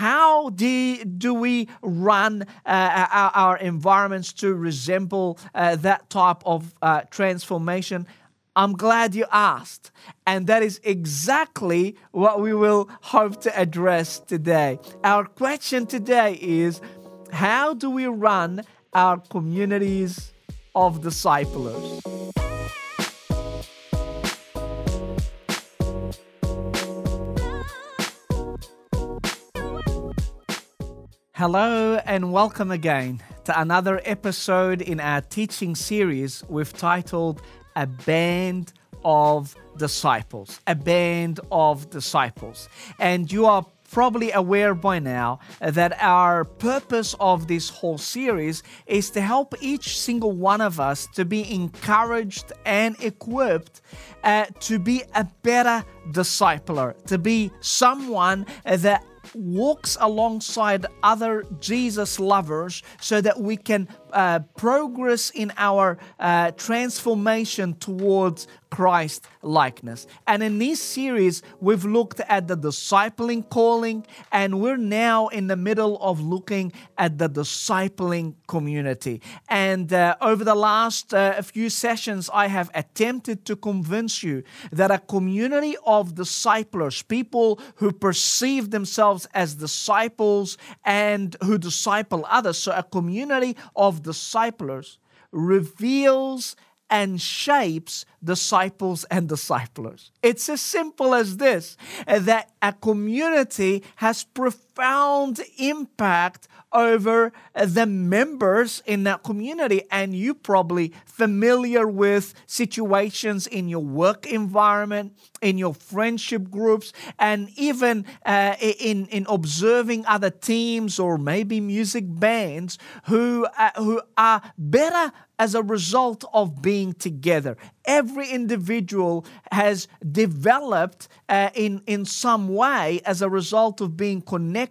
how do, do we run uh, our, our, environments to resemble uh, that type of uh, transformation? I'm glad you asked. And that is exactly what we will hope to address today. Our question today is how do we run our communities of disciplers? Hello, and welcome again to another episode in our teaching series we've titled A Band of Disciples. A Band of Disciples. And you are probably aware by now that our purpose of this whole series is to help each single one of us to be encouraged and equipped uh, to be a better discipler, to be someone that walks alongside other Jesus lovers so that we can uh, progress in our uh, transformation towards Christ likeness. And in this series, we've looked at the discipling calling, and we're now in the middle of looking at the discipling community. And uh, over the last uh, few sessions, I have attempted to convince you that a community of disciplers, people who perceive themselves as disciples and who disciple others, so a community of disciplers reveals and shapes disciples and disciplers. It's as simple as this that a community has impact over the members in that community and you probably familiar with situations in your work environment in your friendship groups and even uh, in in observing other teams or maybe music bands who uh, who are better as a result of being together. Every individual has developed uh, in, in some way as a result of being connected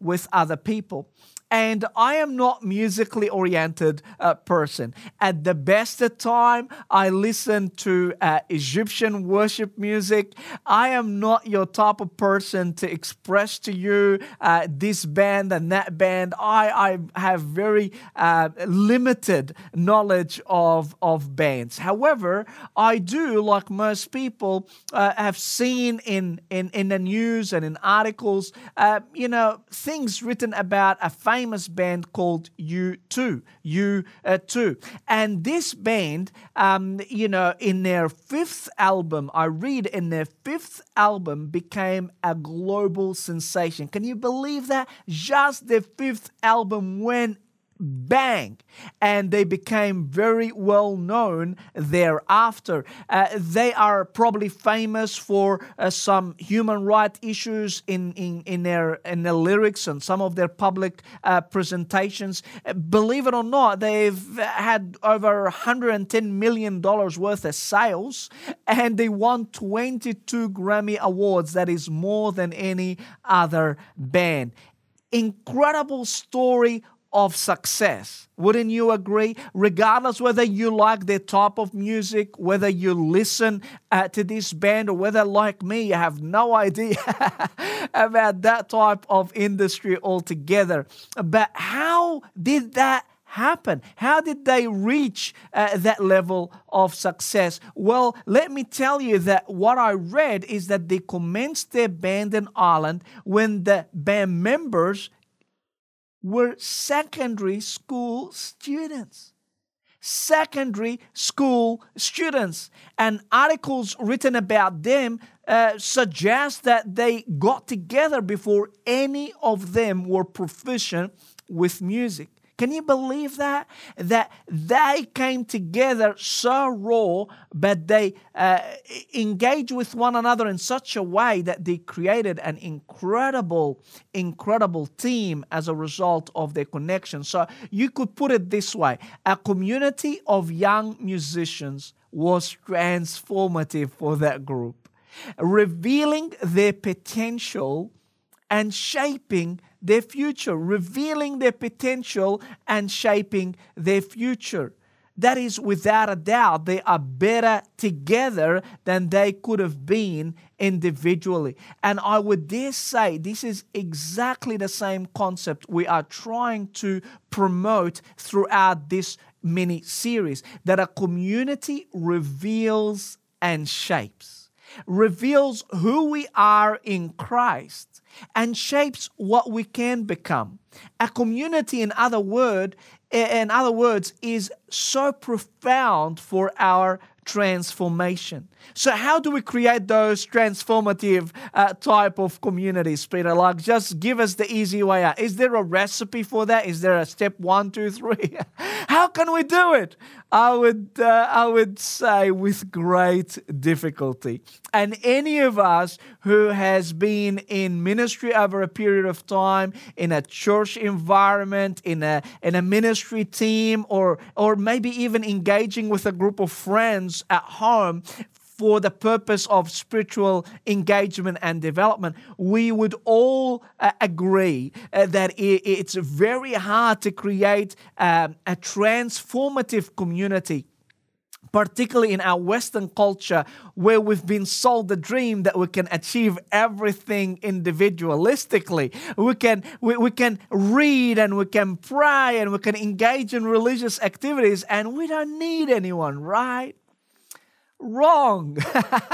with other people and I am not musically oriented uh, person. At the best of time, I listen to uh, Egyptian worship music. I am not your type of person to express to you uh, this band and that band. I, I have very uh, limited knowledge of, of bands. However, I do, like most people, uh, have seen in, in, in the news and in articles, uh, you know, things written about a famous famous band called U2. U2. And this band, um, you know, in their fifth album, I read in their fifth album became a global sensation. Can you believe that? Just their fifth album went bang and they became very well known thereafter. Uh, they are probably famous for uh, some human rights issues in, in, in their in their lyrics and some of their public uh, presentations. Believe it or not they've had over 110 million dollars worth of sales and they won 22 grammy awards. That is more than any other band. Incredible story of success. Wouldn't you agree? Regardless whether you like their type of music, whether you listen uh, to this band, or whether, like me, you have no idea about that type of industry altogether. But how did that happen? How did they reach uh, that level of success? Well, let me tell you that what I read is that they commenced their band in Ireland when the band members were secondary school students. Secondary school students. And articles written about them uh, suggest that they got together before any of them were proficient with music. Can you believe that? That they came together so raw, but they uh, engaged with one another in such a way that they created an incredible, incredible team as a result of their connection. So you could put it this way a community of young musicians was transformative for that group, revealing their potential and shaping their future, revealing their potential and shaping their future. that is without a doubt, they are better together than they could have been individually. And I would dare say this is exactly the same concept we are trying to promote throughout this mini series that a community reveals and shapes, reveals who we are in Christ and shapes what we can become. A community, in other word, in other words, is so profound for our transformation. So, how do we create those transformative uh, type of communities, Peter? Like, just give us the easy way out. Is there a recipe for that? Is there a step one, two, three? how can we do it? I would, uh, I would say with great difficulty. And any of us who has been in ministry over a period of time, in a church environment, in a in a ministry team, or or maybe even engaging with a group of friends at home for the purpose of spiritual engagement and development, we would all uh, agree uh, that it, it's very hard to create um, a transformative community particularly in our Western culture, where we've been sold the dream that we can achieve everything individualistically. We can, we, we can read and we can pray and we can engage in religious activities, and we don't need anyone, right? Wrong.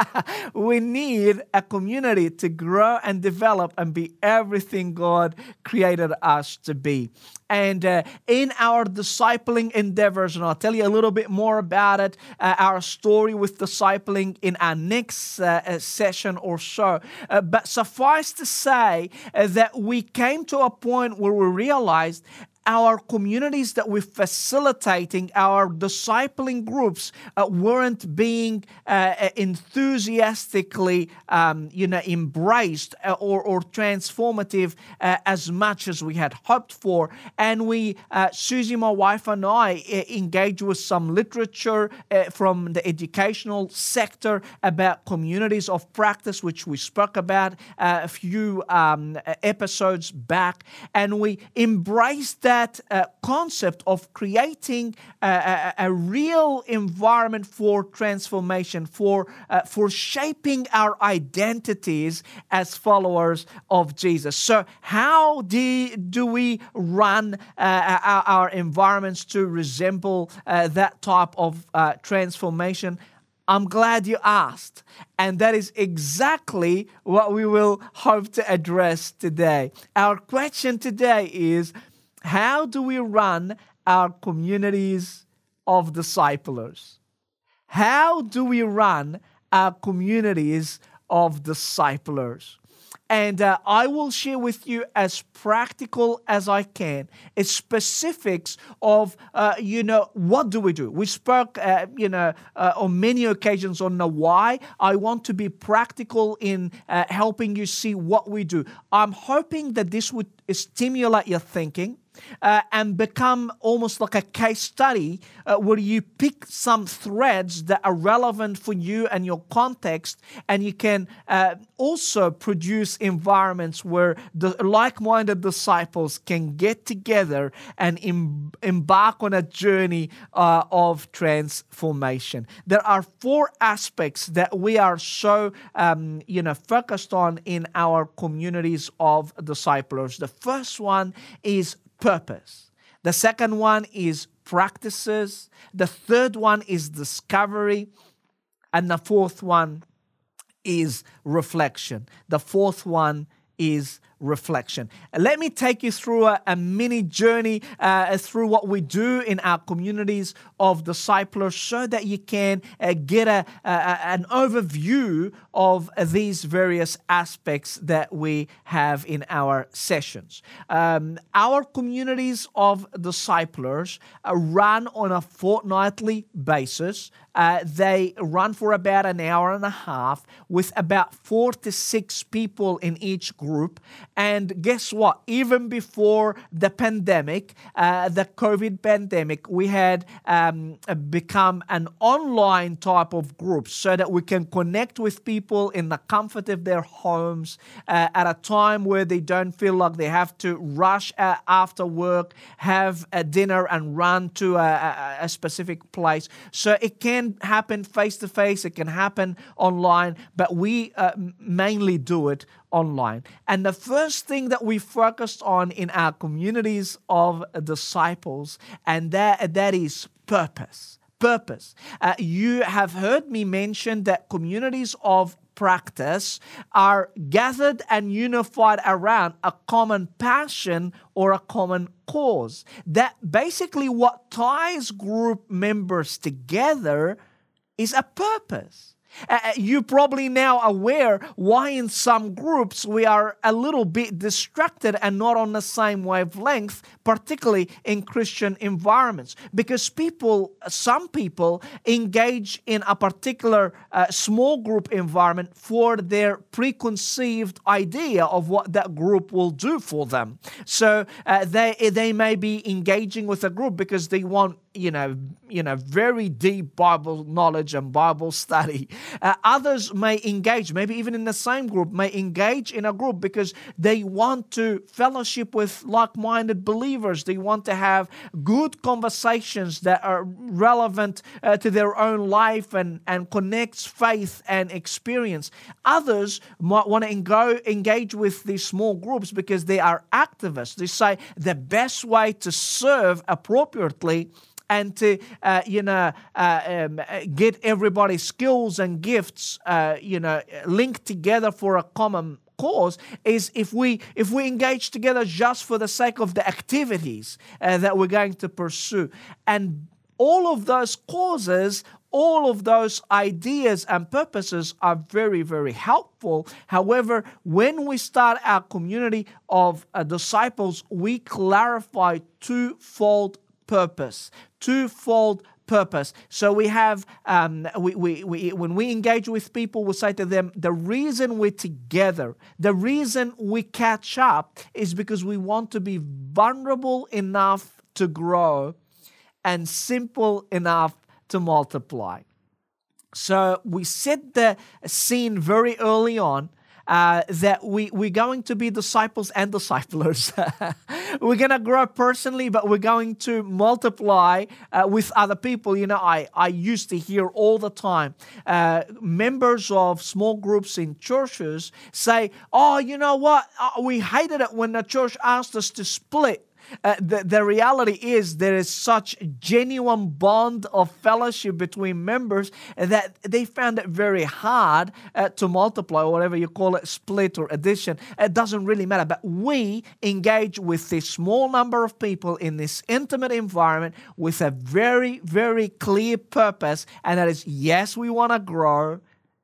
we need a community to grow and develop and be everything God created us to be. And uh, in our discipling endeavors, and I'll tell you a little bit more about it, uh, our story with discipling in our next uh, uh session or so. Uh, but suffice to say uh, that we came to a point where we realized our communities that we're facilitating, our discipling groups, uh, weren't being uh, enthusiastically, um, you know, embraced uh, or, or transformative uh, as much as we had hoped for. And we, uh, Susie, my wife, and I engaged with some literature from the educational sector about communities of practice, which we spoke about a few um, episodes back, and we embraced that that uh, concept of creating a, a, a, real environment for transformation, for, uh, for shaping our identities as followers of Jesus. So, how do, do we run uh, our, our, environments to resemble uh, that type of uh, transformation? I'm glad you asked. And that is exactly what we will hope to address today. Our question today is how do we run our communities of disciplers? How do we run our communities of disciplers? And uh, I will share with you as practical as I can, specifics of, uh, you know, what do we do? We spoke, uh, you know, uh, on many occasions on the why. I want to be practical in uh, helping you see what we do. I'm hoping that this would stimulate your thinking uh, and become almost like a case study uh, where you pick some threads that are relevant for you and your context, and you can uh, also produce environments where the like minded disciples can get together and em- embark on a journey uh, of transformation. There are four aspects that we are so um, you know focused on in our communities of disciples. The first one is purpose. The second one is practices. The third one is discovery. And the fourth one is reflection. The fourth one is reflection. Let me take you through a, a mini journey uh, through what we do in our communities of disciples so that you can uh, get a, a, an overview of these various aspects that we have in our sessions. Um, our communities of disciples uh, run on a fortnightly basis. Uh, they run for about an hour and a half with about four to six people in each group And guess what? Even before the pandemic, uh, the COVID pandemic, we had um, become an online type of group so that we can connect with people in the comfort of their homes uh, at a time where they don't feel like they have to rush uh, after work, have a dinner, and run to a, a, a specific place. So it can happen face to face, it can happen online, but we uh, mainly do it online. And the first thing that we focused on in our communities of disciples, and that, that is purpose. Purpose. Uh, you have heard me mention that communities of practice are gathered and unified around a common passion or a common cause. That basically what ties group members together is a purpose. Uh, uh, you're probably now aware why in some groups we are a little bit distracted and not on the same wavelength, particularly in Christian environments. Because people, some people engage in a particular uh, small group environment for their preconceived idea of what that group will do for them. So uh, they, they may be engaging with a group because they want you know, you know, very deep Bible knowledge and Bible study. Uh, others may engage, maybe even in the same group, may engage in a group because they want to fellowship with like-minded believers. They want to have good conversations that are relevant uh, to their own life and and connects faith and experience. Others might want to go engage with these small groups because they are activists. They say the best way to serve appropriately and to uh, you know uh, um, get everybody's skills and gifts uh, you know linked together for a common cause is if we if we engage together just for the sake of the activities uh, that we're going to pursue and all of those causes all of those ideas and purposes are very, very helpful. However, when we start our community of uh, disciples, we clarify twofold purpose, twofold purpose. So we have, um, we, we, we, when we engage with people, we say to them, the reason we're together, the reason we catch up is because we want to be vulnerable enough to grow and simple enough to multiply. So we set the scene very early on uh, that we, we're going to be disciples and disciplers. we're to grow personally, but we're going to multiply uh, with other people. You know, I, I used to hear all the time uh, members of small groups in churches say, Oh, you know what? Uh, we hated it when the church asked us to split. Uh, the, the reality is there is such genuine bond of fellowship between members that they found it very hard uh, to multiply or whatever you call it split or addition. It doesn't really matter but we engage with this small number of people in this intimate environment with a very very clear purpose and that is yes we want to grow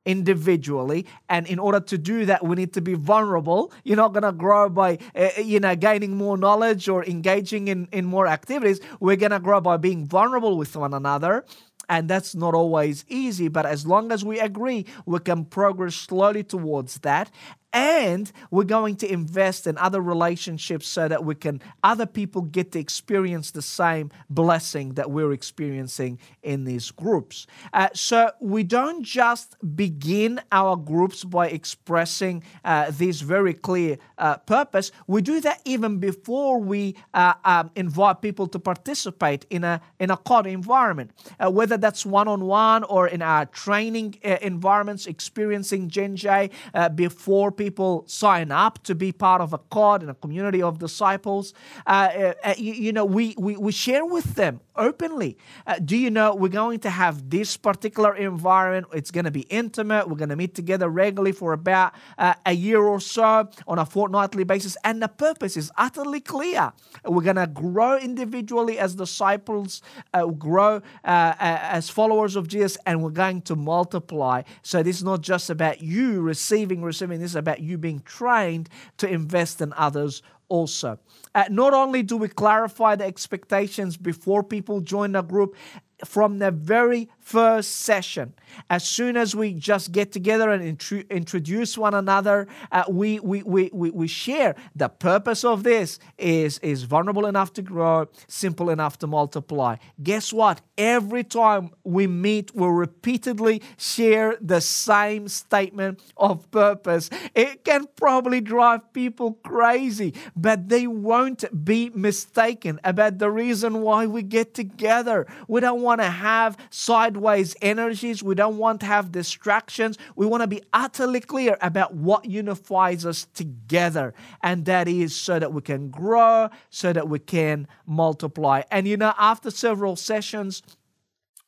individually. And in order to do that we need to be vulnerable. You're not going to grow by uh, you know gaining more knowledge or engaging in in more activities. We're going to grow by being vulnerable with one another. And that's not always easy but as long as we agree we can progress slowly towards that and we're going to invest in other relationships so that we can other people get to experience the same blessing that we're experiencing in these groups. Uh, so we don't just begin our groups by expressing uh, this very clear uh, purpose. We do that even before we uh, um, invite people to participate in a in a COD environment. Uh, whether that's one-on-one or in our training uh, environments experiencing Gen J before people sign up to be part of a COD and a community of disciples, uh, uh, uh, you, you, know, we, we, we share with them openly. Uh, do you know we're going to have this particular environment? It's going to be intimate. We're going to meet together regularly for about uh, a year or so on a fortnightly basis. And the purpose is utterly clear. We're going to grow individually as disciples, uh, grow as followers of Jesus, and we're going to multiply. So this is not just about you receiving, receiving. This is about about you being trained to invest in others also. Uh, not only do we clarify the expectations before people join the group, from the very first session, as soon as we just get together and intru- introduce one another, uh, we, we, we, we, we share the purpose of this is, is vulnerable enough to grow, simple enough to multiply. Guess what? Every time we meet, we repeatedly share the same statement of purpose. It can probably drive people crazy, but they won't be mistaken about the reason why we get together. We don't want to have sideways energies. We don't want to have distractions. We want to be utterly clear about what unifies us together. And that is so that we can grow, so that we can multiply. And you know, after several sessions,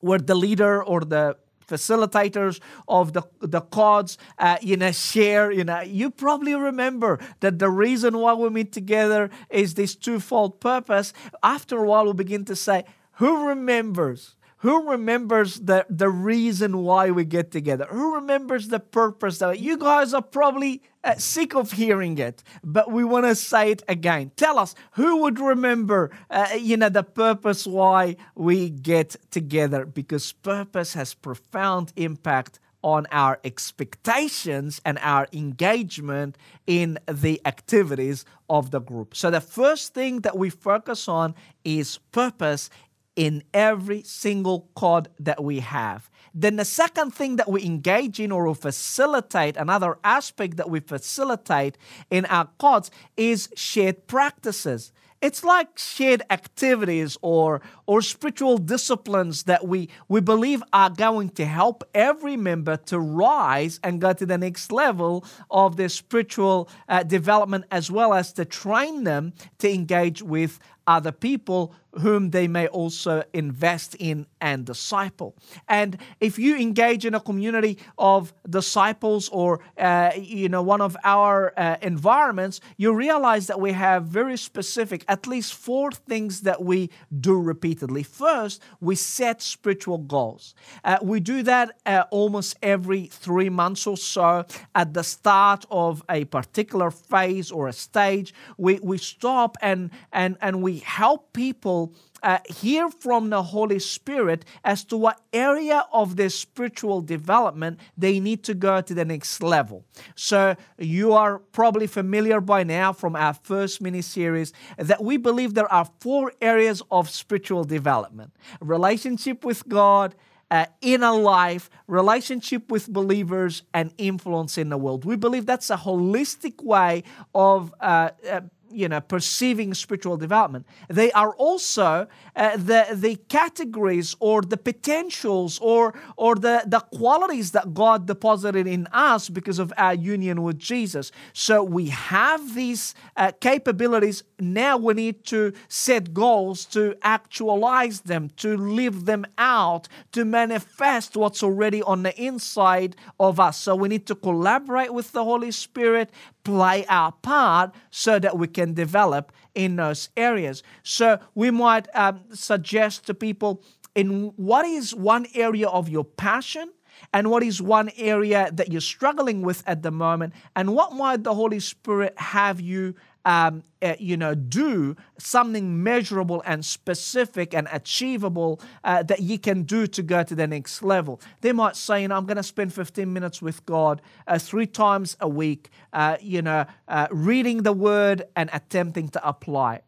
where the leader or the facilitators of the the cards, uh, you know, share. You know, you probably remember that the reason why we meet together is this twofold purpose. After a while, we begin to say, "Who remembers?" Who remembers the, the reason why we get together? Who remembers the purpose that you guys are probably uh, sick of hearing it, but we want to say it again. Tell us who would remember, uh, you know, the purpose why we get together because purpose has profound impact on our expectations and our engagement in the activities of the group. So, the first thing that we focus on is purpose in every single code that we have. Then the second thing that we engage in or we facilitate, another aspect that we facilitate in our codes is shared practices. It's like shared activities or, or spiritual disciplines that we, we believe are going to help every member to rise and go to the next level of their spiritual uh, development, as well as to train them to engage with other people whom they may also invest in and disciple. And if you engage in a community of disciples or uh, you know one of our uh, environments, you realize that we have very specific, at least four things that we do repeatedly. First, we set spiritual goals. Uh, we do that uh, almost every three months or so at the start of a particular phase or a stage. We we stop and and and we help people uh, hear from the Holy Spirit as to what area of their spiritual development they need to go to the next level. So, you are probably familiar by now from our first mini series that we believe there are four areas of spiritual development relationship with God. Uh, inner life, relationship with believers, and influence in the world. We believe that's a holistic way of uh, uh, you know perceiving spiritual development. They are also uh, the the categories or the potentials or or the the qualities that God deposited in us because of our union with Jesus. So we have these uh, capabilities. Now we need to set goals to actualize them to live them out to manifest what's already on the inside of us. So we need to collaborate with the Holy Spirit play our part so that we can develop in those areas. So we might um, suggest to people in what is one area of your passion and what is one area that you're struggling with at the moment and what might the holy spirit have you um, uh, you know, do something measurable and specific and achievable uh, that you can do to go to the next level. They might say, you know, I'm going to spend 15 minutes with God uh, three times a week, uh, you know, uh, reading the Word and attempting to apply it.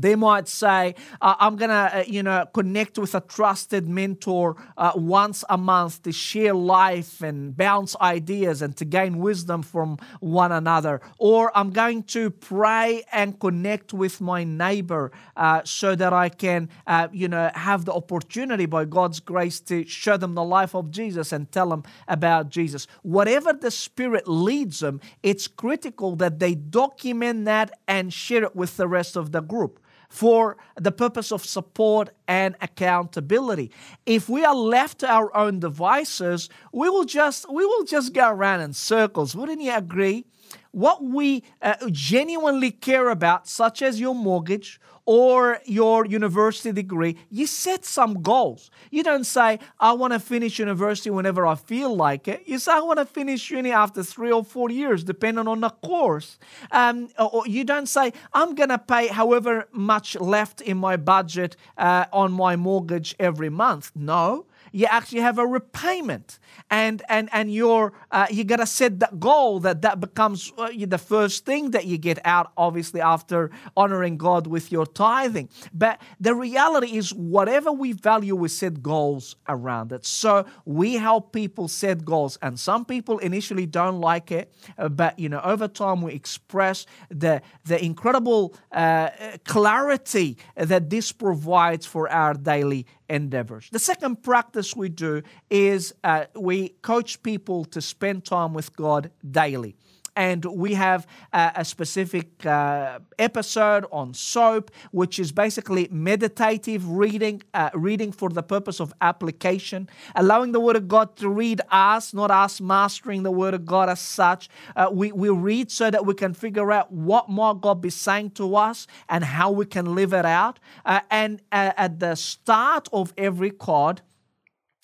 They might say, uh, I'm going to, uh, you know, connect with a trusted mentor uh, once a month to share life and bounce ideas and to gain wisdom from one another. Or I'm going to pray and connect with my neighbor uh, so that I can, uh, you know, have the opportunity by God's grace to show them the life of Jesus and tell them about Jesus. Whatever the Spirit leads them, it's critical that they document that and share it with the rest of the group for the purpose of support and accountability. If we are left to our own devices, we will just we will just go around in circles. Wouldn't you agree? What we uh, genuinely care about, such as your mortgage or your university degree, you set some goals. You don't say, I want to finish university whenever I feel like it. You say, I want to finish uni after three or four years, depending on the course. Um, or you don't say, I'm going to pay however much left in my budget uh, on my mortgage every month. No. You actually have a repayment, and and and you're uh, you gotta set that goal that that becomes uh, the first thing that you get out, obviously after honoring God with your tithing. But the reality is, whatever we value, we set goals around it. So we help people set goals, and some people initially don't like it, uh, but you know over time we express the the incredible uh, clarity that this provides for our daily endeavors. The second practice we do is uh, we coach people to spend time with God daily and we have a, specific uh, episode on soap, which is basically meditative reading, uh, reading for the purpose of application, allowing the Word of God to read us, not us mastering the Word of God as such. Uh, we, we read so that we can figure out what more God be saying to us and how we can live it out. Uh, and uh, at the start of every card,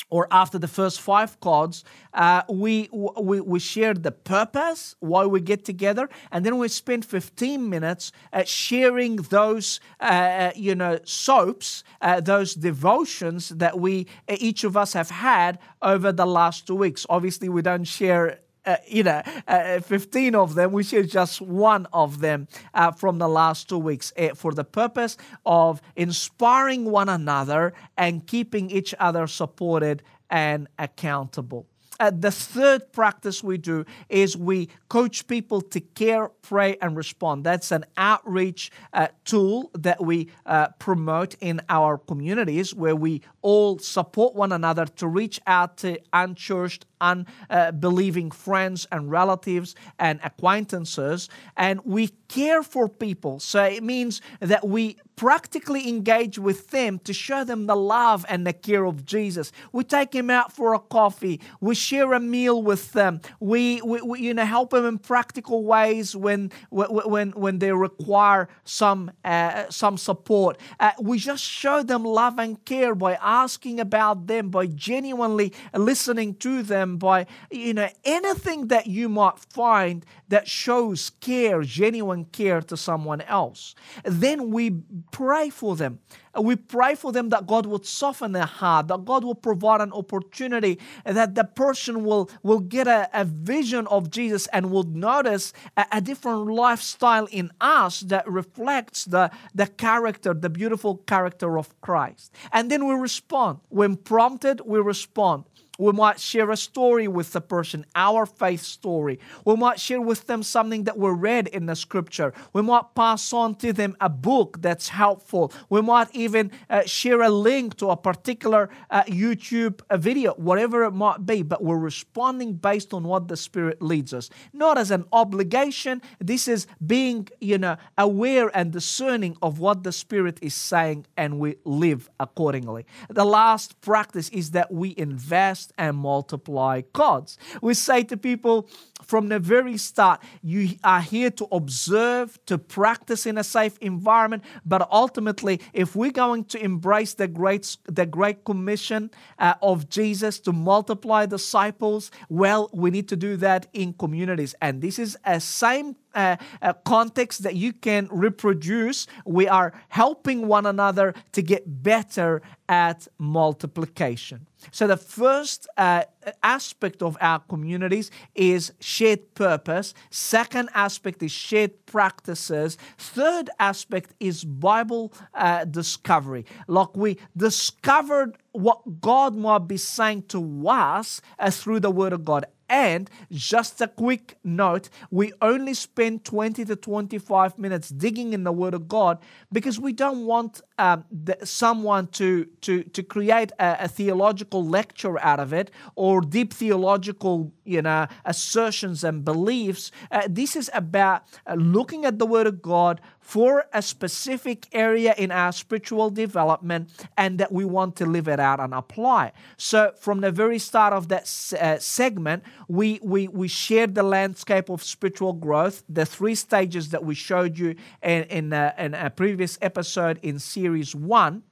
or after the first five cards, uh, we, we, we shared the purpose, why we get together, and then we spent 15 minutes uh, sharing those, uh, uh you know, soaps, uh, those devotions that we, each of us have had over the last two weeks. Obviously, we don't share uh, you know, uh, 15 of them. We share just one of them uh, from the last two weeks uh, for the purpose of inspiring one another and keeping each other supported and accountable. Uh, the third practice we do is we coach people to care, pray, and respond. That's an outreach uh, tool that we uh, promote in our communities where we all support one another to reach out to unchurched, unbelieving friends and relatives and acquaintances. And we care for people. So it means that we practically engage with them to show them the love and the care of Jesus. We take him out for a coffee. We share a meal with them. We, we, we you know help them in practical ways when when when they require some uh, some support. Uh, we just show them love and care by asking about them, by genuinely listening to them, by you know anything that you might find that shows care, genuine care to someone else. Then we pray for them. We pray for them that God would soften their heart, that God will provide an opportunity, that the person will, will get a, a vision of Jesus and will notice a, a different lifestyle in us that reflects the, the character, the beautiful character of Christ. And then we respond. When prompted, we respond. We might share a story with the person, our faith story. We might share with them something that we read in the scripture. We might pass on to them a book that's helpful. We might even uh, share a link to a particular uh, YouTube uh, video, whatever it might be. But we're responding based on what the Spirit leads us, not as an obligation. This is being, you know, aware and discerning of what the Spirit is saying, and we live accordingly. The last practice is that we invest and multiply gods. We say to people from the very start, you are here to observe, to practice in a safe environment, but ultimately, if we're going to embrace the great, the great commission uh, of Jesus to multiply disciples, well, we need to do that in communities. And this is a same uh, uh, context that you can reproduce. We are helping one another to get better at multiplication. So, the first uh, aspect of our communities is shared purpose. Second aspect is shared practices. Third aspect is Bible uh, discovery. Like we discovered what God might be saying to us uh, through the Word of God. And just a quick note we only spend 20 to 25 minutes digging in the Word of God because we don't want um, the, someone to, to, to create a, a, theological lecture out of it or deep theological you know, assertions and beliefs. Uh, this is about uh, looking at the Word of God for a specific area in our spiritual development and that we want to live it out and apply. So, from the very start of that uh, segment, we, we, we shared the landscape of spiritual growth, the three stages that we showed you in, in, uh, in a previous episode in series one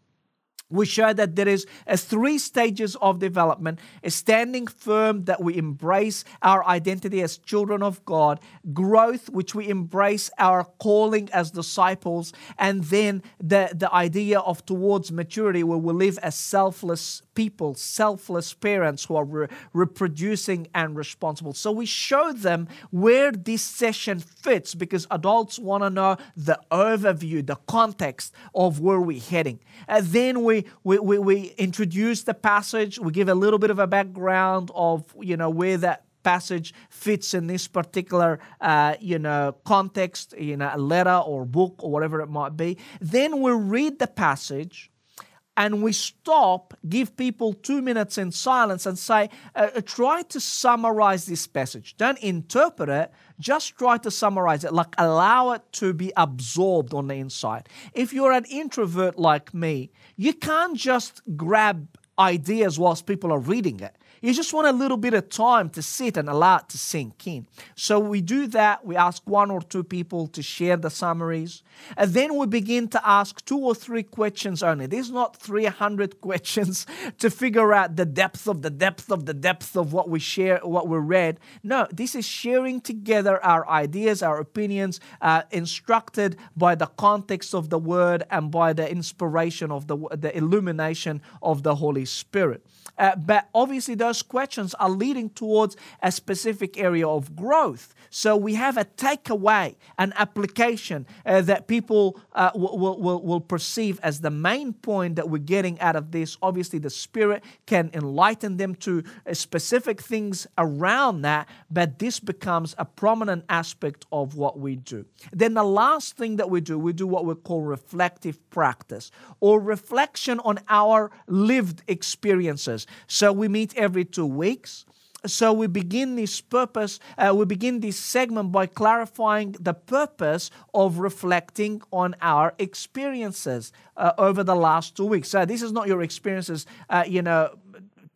we show that there is a three stages of development standing firm that we embrace our identity as children of god growth which we embrace our calling as disciples and then the, the idea of towards maturity where we live as selfless people selfless parents who are re- reproducing and responsible. So we show them where this session fits because adults want to know the overview the context of where we're heading. And then we we, we, we introduce the passage, we give a little bit of a background of, you know, where that passage fits in this particular uh, you know context in a letter or book or whatever it might be. Then we read the passage and we stop give people two minutes in silence and say uh, uh try to summarize this passage don't interpret it just try to summarize it, like allow it to be absorbed on the inside. If you're an introvert like me, you can't just grab ideas whilst people are reading it. You just want a little bit of time to sit and allow it to sink in. So we do that. We ask one or two people to share the summaries. And then we begin to ask two or three questions only. There's not 300 questions to figure out the depth of the depth of the depth of what we share, what we read. No, this is sharing together our ideas, our opinions, uh, instructed by the context of the word and by the inspiration of the, the illumination of the Holy Spirit. Uh, but obviously, those questions are leading towards a specific area of growth. So we have a takeaway, an application uh, that people uh, will, will, will perceive as the main point that we're getting out of this. Obviously, the Spirit can enlighten them to uh, specific things around that, but this becomes a prominent aspect of what we do. Then the last thing that we do, we do what we call reflective practice or reflection on our lived experiences. So we meet every two weeks. So we begin this purpose, uh, we begin this segment by clarifying the purpose of reflecting on our experiences uh, over the last two weeks. So this is not your experiences, uh, you know,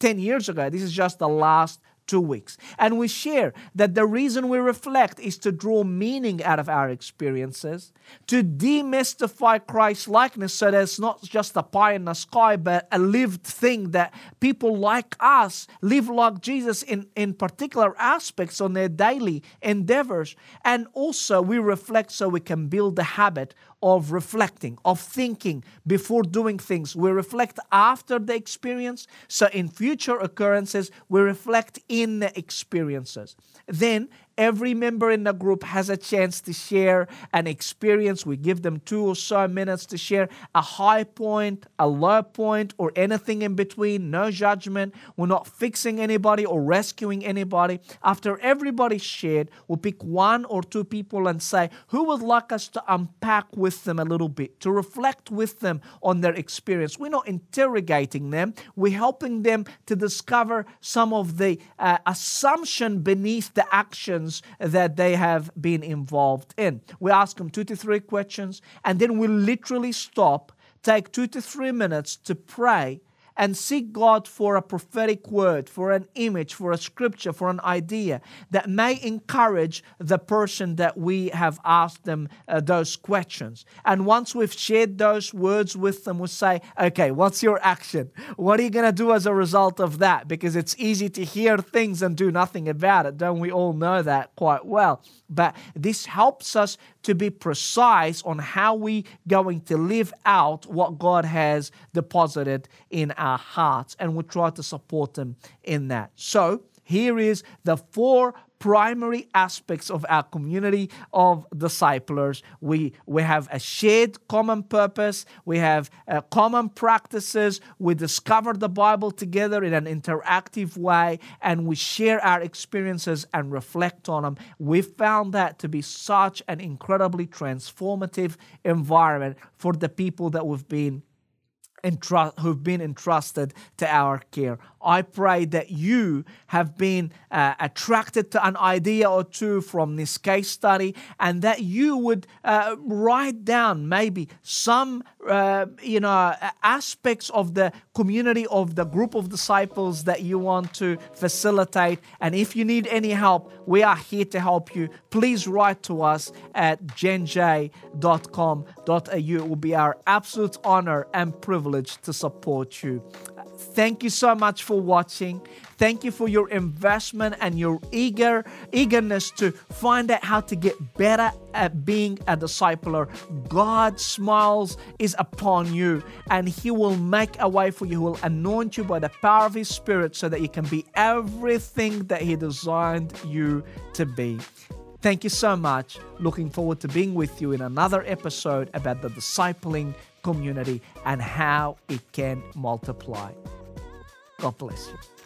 10 years ago. This is just the last two weeks. And we share that the reason we reflect is to draw meaning out of our experiences, to demystify Christ likeness so that it's not just a pie in the sky, but a lived thing that people like us live like Jesus in, in particular aspects on their daily endeavors. And also, we reflect so we can build the habit of reflecting, of thinking before doing things. We reflect after the experience. So in future occurrences, we reflect in the experiences. Then every member in the group has a chance to share an experience. We give them two or so minutes to share a high point, a low point, or anything in between. No judgment. We're not fixing anybody or rescuing anybody. After everybody shared, we'll pick one or two people and say, who would like us to unpack with them a little bit, to reflect with them on their experience? We're not interrogating them, we're helping them to discover some of the uh, assumption beneath the actions that they have been involved in. We ask them two to three questions, and then we literally stop, take two to three minutes to pray and seek God for a prophetic word, for an image, for a scripture, for an idea that may encourage the person that we have asked them uh, those questions. And once we've shared those words with them, we say, okay, what's your action? What are you going to do as a result of that? Because it's easy to hear things and do nothing about it. Don't we all know that quite well? But this helps us to be precise on how we going to live out what God has deposited in our hearts and we try to support them in that. So, here is the four primary aspects of our community of disciplers. We, we have a shared common purpose, we have uh, common practices, we discover the Bible together in an interactive way, and we share our experiences and reflect on them. We found that to be such an incredibly transformative environment for the people that we've been entru- who've been entrusted to our care. I pray that you have been uh, attracted to an idea or two from this case study and that you would uh, write down maybe some uh, you know aspects of the community of the group of disciples that you want to facilitate and if you need any help we are here to help you please write to us at genj.com.au it will be our absolute honor and privilege privilege to support you. Thank you so much for watching. Thank you for your investment and your eager eagerness to find out how to get better at being a discipler. God smiles is upon you and he will make a way for you. He will anoint you by the power of his spirit so that you can be everything that he designed you to be. Thank you so much. Looking forward to being with you in another episode about the discipling community and how it can multiply. God bless you.